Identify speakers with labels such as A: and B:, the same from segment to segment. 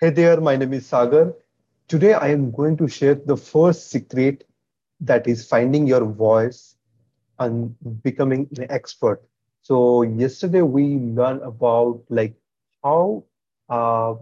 A: Hey there, my name is Sagar. Today I am going to share the first secret that is finding your voice and becoming an expert. So yesterday we learned about like how uh,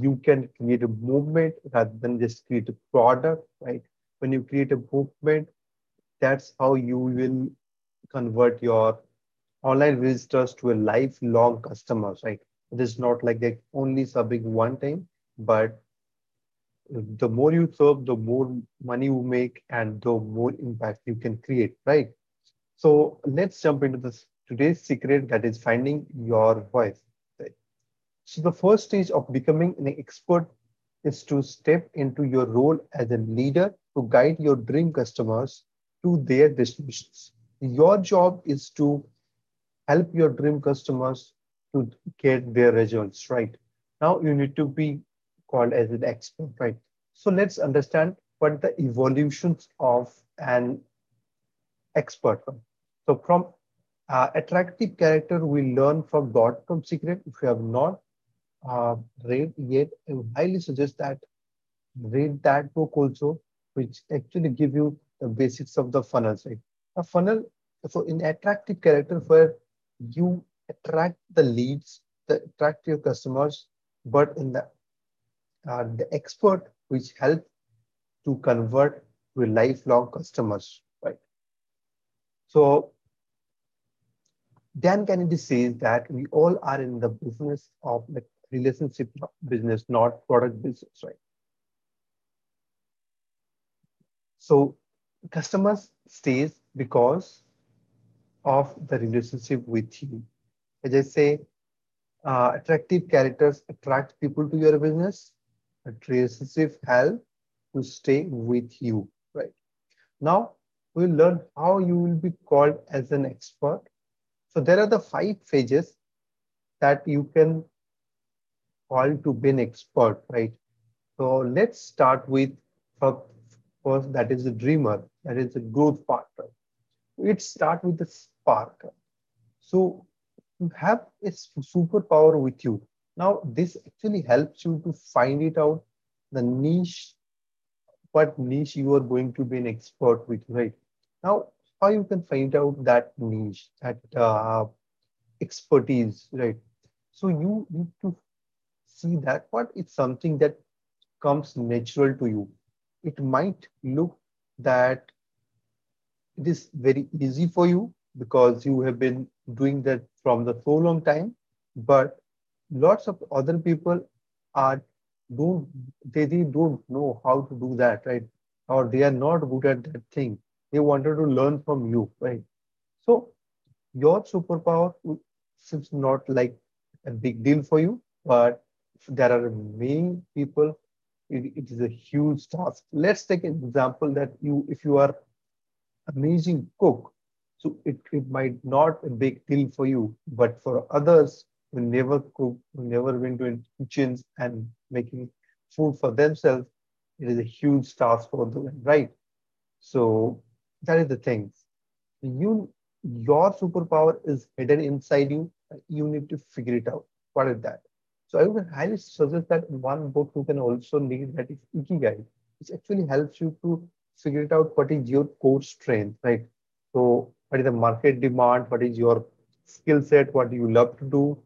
A: you can create a movement rather than just create a product, right? When you create a movement, that's how you will convert your online visitors to a lifelong customers, right? It is not like they're only serving one time, but the more you serve, the more money you make and the more impact you can create, right? So let's jump into this today's secret that is finding your voice. So the first stage of becoming an expert is to step into your role as a leader to guide your dream customers to their destinations. Your job is to help your dream customers to get their results right. Now you need to be called as an expert, right? So let's understand what the evolutions of an expert. So from uh, attractive character, we learn from dot-com secret. If you have not uh, read yet, I would highly suggest that read that book also, which actually give you the basics of the funnel, Right? A funnel, so in attractive character, where you attract the leads, the attract your customers, but in the uh, the expert which help to convert to lifelong customers, right? So Dan Kennedy says that we all are in the business of the relationship business, not product business, right? So customers stays because of the relationship with you. As I say, uh, attractive characters attract people to your business. A relationship help to stay with you, right? Now we'll learn how you will be called as an expert. So there are the five phases that you can call to be an expert, right? So let's start with first, that is the dreamer, that is the growth partner. It start with the spark. So you have a superpower with you. Now this actually helps you to find it out the niche what niche you are going to be an expert with, right? Now, how you can find out that niche, that uh, expertise, right? So you need to see that what is something that comes natural to you. It might look that it is very easy for you because you have been doing that from the so long time, but lots of other people are don't they, they don't know how to do that, right? Or they are not good at that thing. They wanted to learn from you, right? So your superpower seems not like a big deal for you, but there are many people, it, it is a huge task. Let's take an example that you, if you are amazing cook, so it, it might not a big deal for you, but for others, who never cook, who never went to kitchens and making food for themselves, it is a huge task for them, right? So that is the thing. You, your superpower is hidden inside you. You need to figure it out. What is that? So I would highly suggest that one book you can also read that is Ikigai, which actually helps you to figure it out what is your core strength, right? So what is the market demand? What is your skill set? What do you love to do?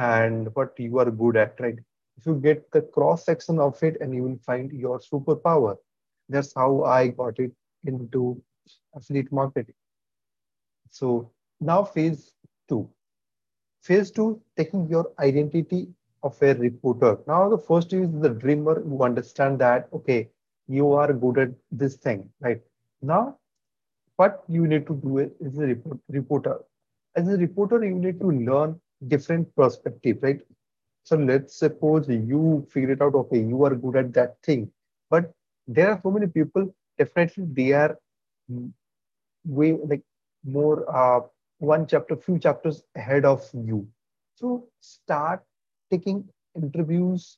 A: And what you are good at, right? if you get the cross section of it and you will find your superpower. That's how I got it into affiliate marketing. So now phase two. Phase two, taking your identity of a reporter. Now the first is the dreamer. You understand that, okay, you are good at this thing, right? Now, what you need to do is a report, reporter. As a reporter, you need to learn different perspective, right? So let's suppose you figure it out, okay, you are good at that thing. But there are so many people, definitely they are way like more uh, one chapter, few chapters ahead of you. So start taking interviews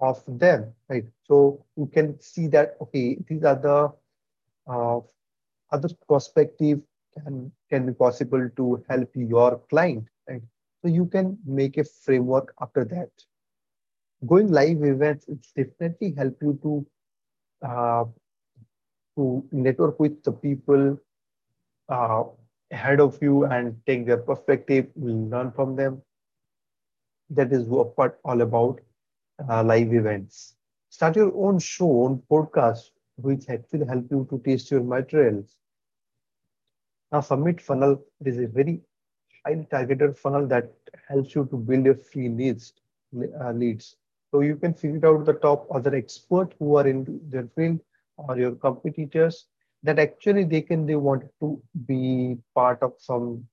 A: of them, right? So you can see that, okay, these are the uh, other perspective can, can be possible to help your client? So you can make a framework after that. Going live events, it's definitely help you to uh, to network with the people uh, ahead of you and take their perspective, learn from them. That is what all about uh, live events. Start your own show, own podcast, which actually help you to test your materials. Now, Summit Funnel is a very highly targeted funnel that helps you to build your free leads. Uh, leads. So you can figure out the top other experts who are in their field or your competitors that actually they can they want to be part of some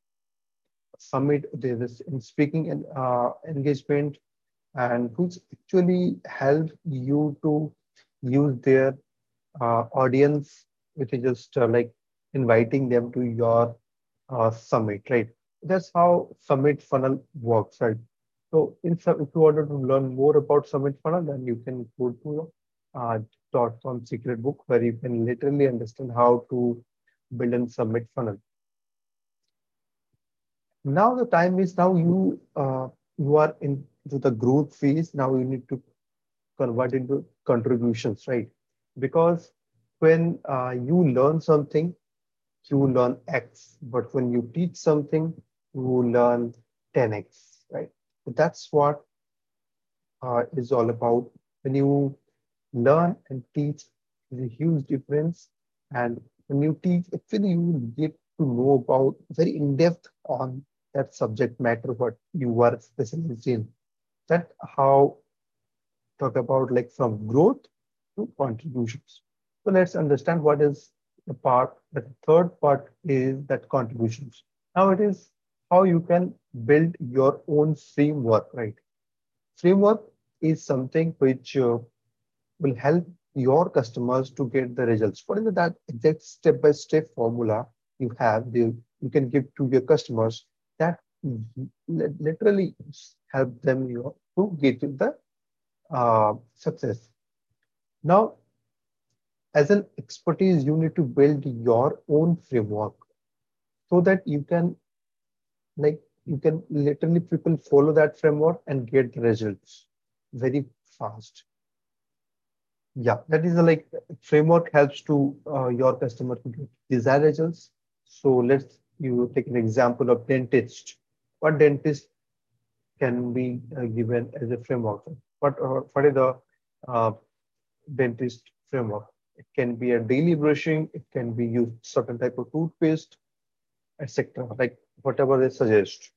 A: summit there is in speaking and uh, engagement and which actually help you to use their uh, audience which is just uh, like inviting them to your uh, summit right that's how summit funnel works right? So in if you wanted to learn more about summit funnel then you can go to uh, com secret book where you can literally understand how to build and summit funnel. Now the time is now you uh, you are into the growth phase. Now you need to convert into contributions right? Because when uh, you learn something you learn x. But when you teach something you learn 10x right? So that's what uh, is all about. When you learn and teach is a huge difference. And when you teach actually you get to know about very in depth on that subject matter what you are specialized in. That how talk about like from growth to contributions. So let's understand what is the part the third part is that contributions. Now it is how you can build your own framework right framework is something which uh, will help your customers to get the results. What is that exact step-by-step formula you have, the, you can give to your customers that literally help them you know, to get to the uh, success. Now, as an expertise, you need to build your own framework so that you can like you can literally people follow that framework and get results very fast yeah, that is a, like framework helps to uh, your customer to get desired results. So let's you take an example of dentist. What dentist can be uh, given as a framework? What uh, what is the uh, dentist framework? It can be a daily brushing. It can be used certain type of toothpaste, etc. Like whatever they suggest.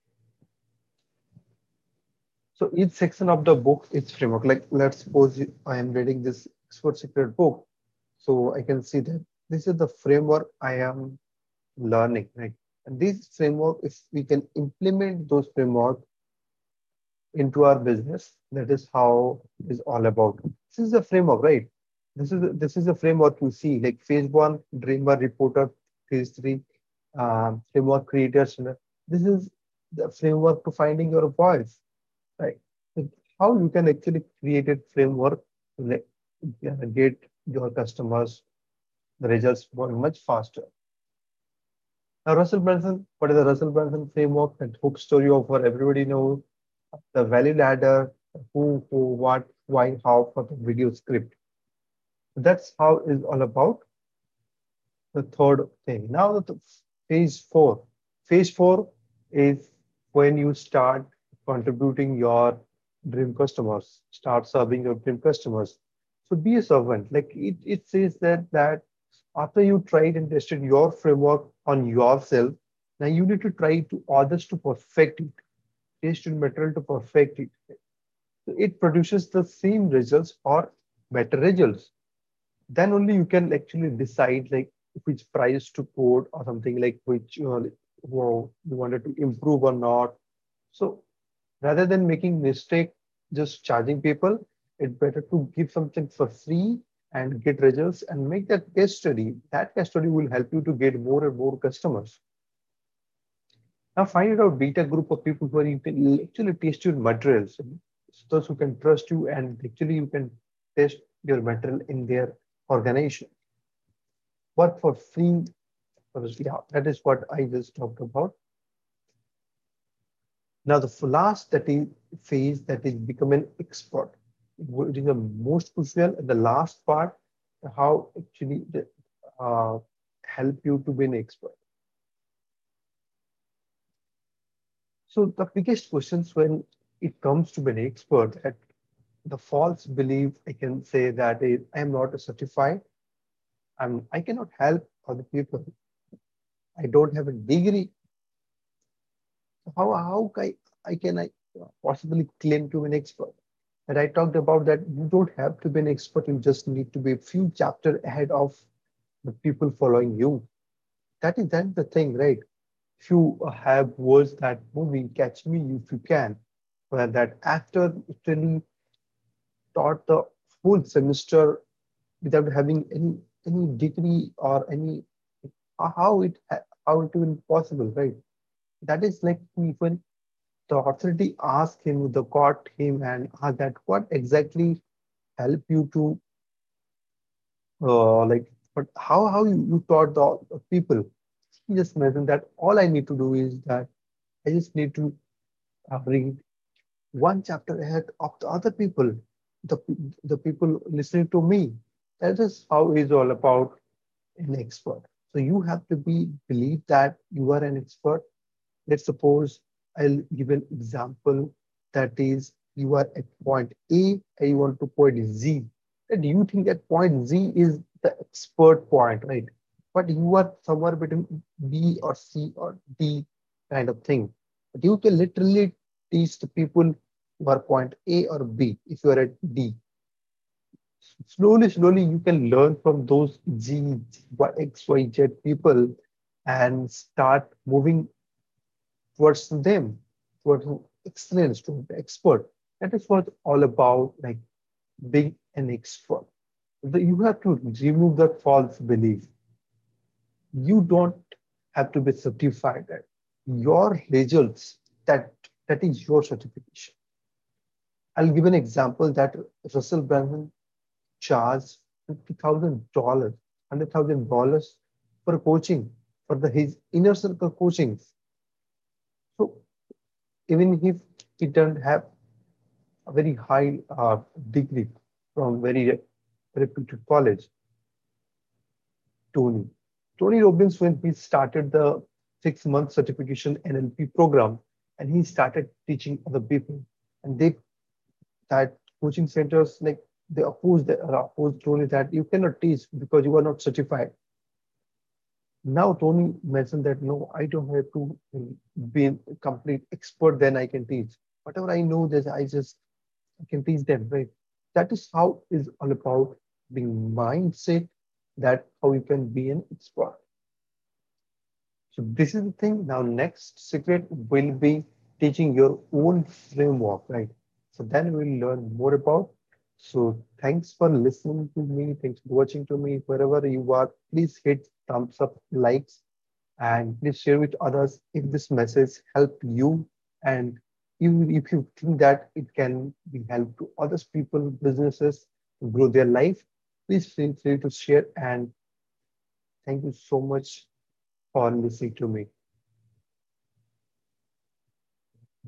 A: So each section of the book is framework. Like let's suppose I am reading this expert Secret book. So I can see that this is the framework I am learning, right? And this framework, if we can implement those framework into our business, that is how it is all about. This is the framework, right? This is this is the framework you see, like phase one, dreamer, reporter, phase three, um, framework creators. This is the framework to finding your voice, right? How you can actually create a framework to get your customers the results much faster. Now, Russell Brunson, what is the Russell Brunson framework? That hook story offer everybody knows, the value ladder, who, who, what, why, how for the video script. That's how is all about the third thing. Now, the phase four. Phase four is when you start contributing your dream customers, start serving your dream customers. So be a servant. Like it, it says that that after you tried and tested your framework on yourself, now you need to try to others to perfect it, test your material to perfect it. So it produces the same results or better results. Then only you can actually decide like which price to quote or something like which uh, you wanted to improve or not. So rather than making mistake just charging people, it's better to give something for free and get results and make that case study. That case study will help you to get more and more customers. Now find out beta group of people who you can actually test your materials. Those who can trust you and actually you can test your material in their organization. Work for free. Yeah, that is what I just talked about. Now the last that is phase that is become an expert. it is the most crucial. And the last part, how actually uh, help you to be an expert. So the biggest questions when it comes to be an expert at the false belief, I can say that is, I am not a certified. I'm, I cannot help other people. I don't have a degree. How, how I, I can I possibly claim to be an expert? And I talked about that you don't have to be an expert, you just need to be a few chapters ahead of the people following you. That is then the thing, right? If you have words that movie, catch me if you can, where that actor literally taught the whole semester without having any any degree or any how it how it even possible, right? That is like even the authority asked him, the court him and asked that what exactly help you to uh, like but how how you, you taught the, people? He just mentioned that all I need to do is that I just need to uh, read one chapter ahead of the other people, the the people listening to me. That is how it's all about an expert. So you have to be believe that you are an expert. Let's suppose I'll give an example that is you are at point A and you want to point Z. And you think that point Z is the expert point, right? But you are somewhere between B or C or D kind of thing. But you can literally teach the people who are point A or B if you are at D. Slowly, slowly, you can learn from those G, X, Y, Z people and start moving towards them, towards excellence, towards the expert. That is what all about, like being an expert. You have to remove that false belief. You don't have to be certified that your results, that, that is your certification. I'll give an example that Russell Brunson charged $50,000, $100,000 for coaching, for the, his inner circle coachings. So even if he doesn't have a very high uh, degree from very reputed college, Tony. Tony Robbins, when he started the six month certification NLP program, and he started teaching other people, and they that coaching centers like they oppose the uh, opposed Tony that you cannot teach because you are not certified. Now Tony mentioned that no, I don't have to um, be a complete expert, then I can teach. Whatever I know, that I just I can teach them, right? That is how is all about being mindset that how you can be an expert. So this is the thing. Now next secret will be teaching your own framework, right? So then we'll learn more about so thanks for listening to me. Thanks for watching to me. Wherever you are, please hit thumbs up, likes, and please share with others if this message helped you. And even if you think that it can be help to others people, businesses to grow their life, please feel free to share. And thank you so much for listening to me.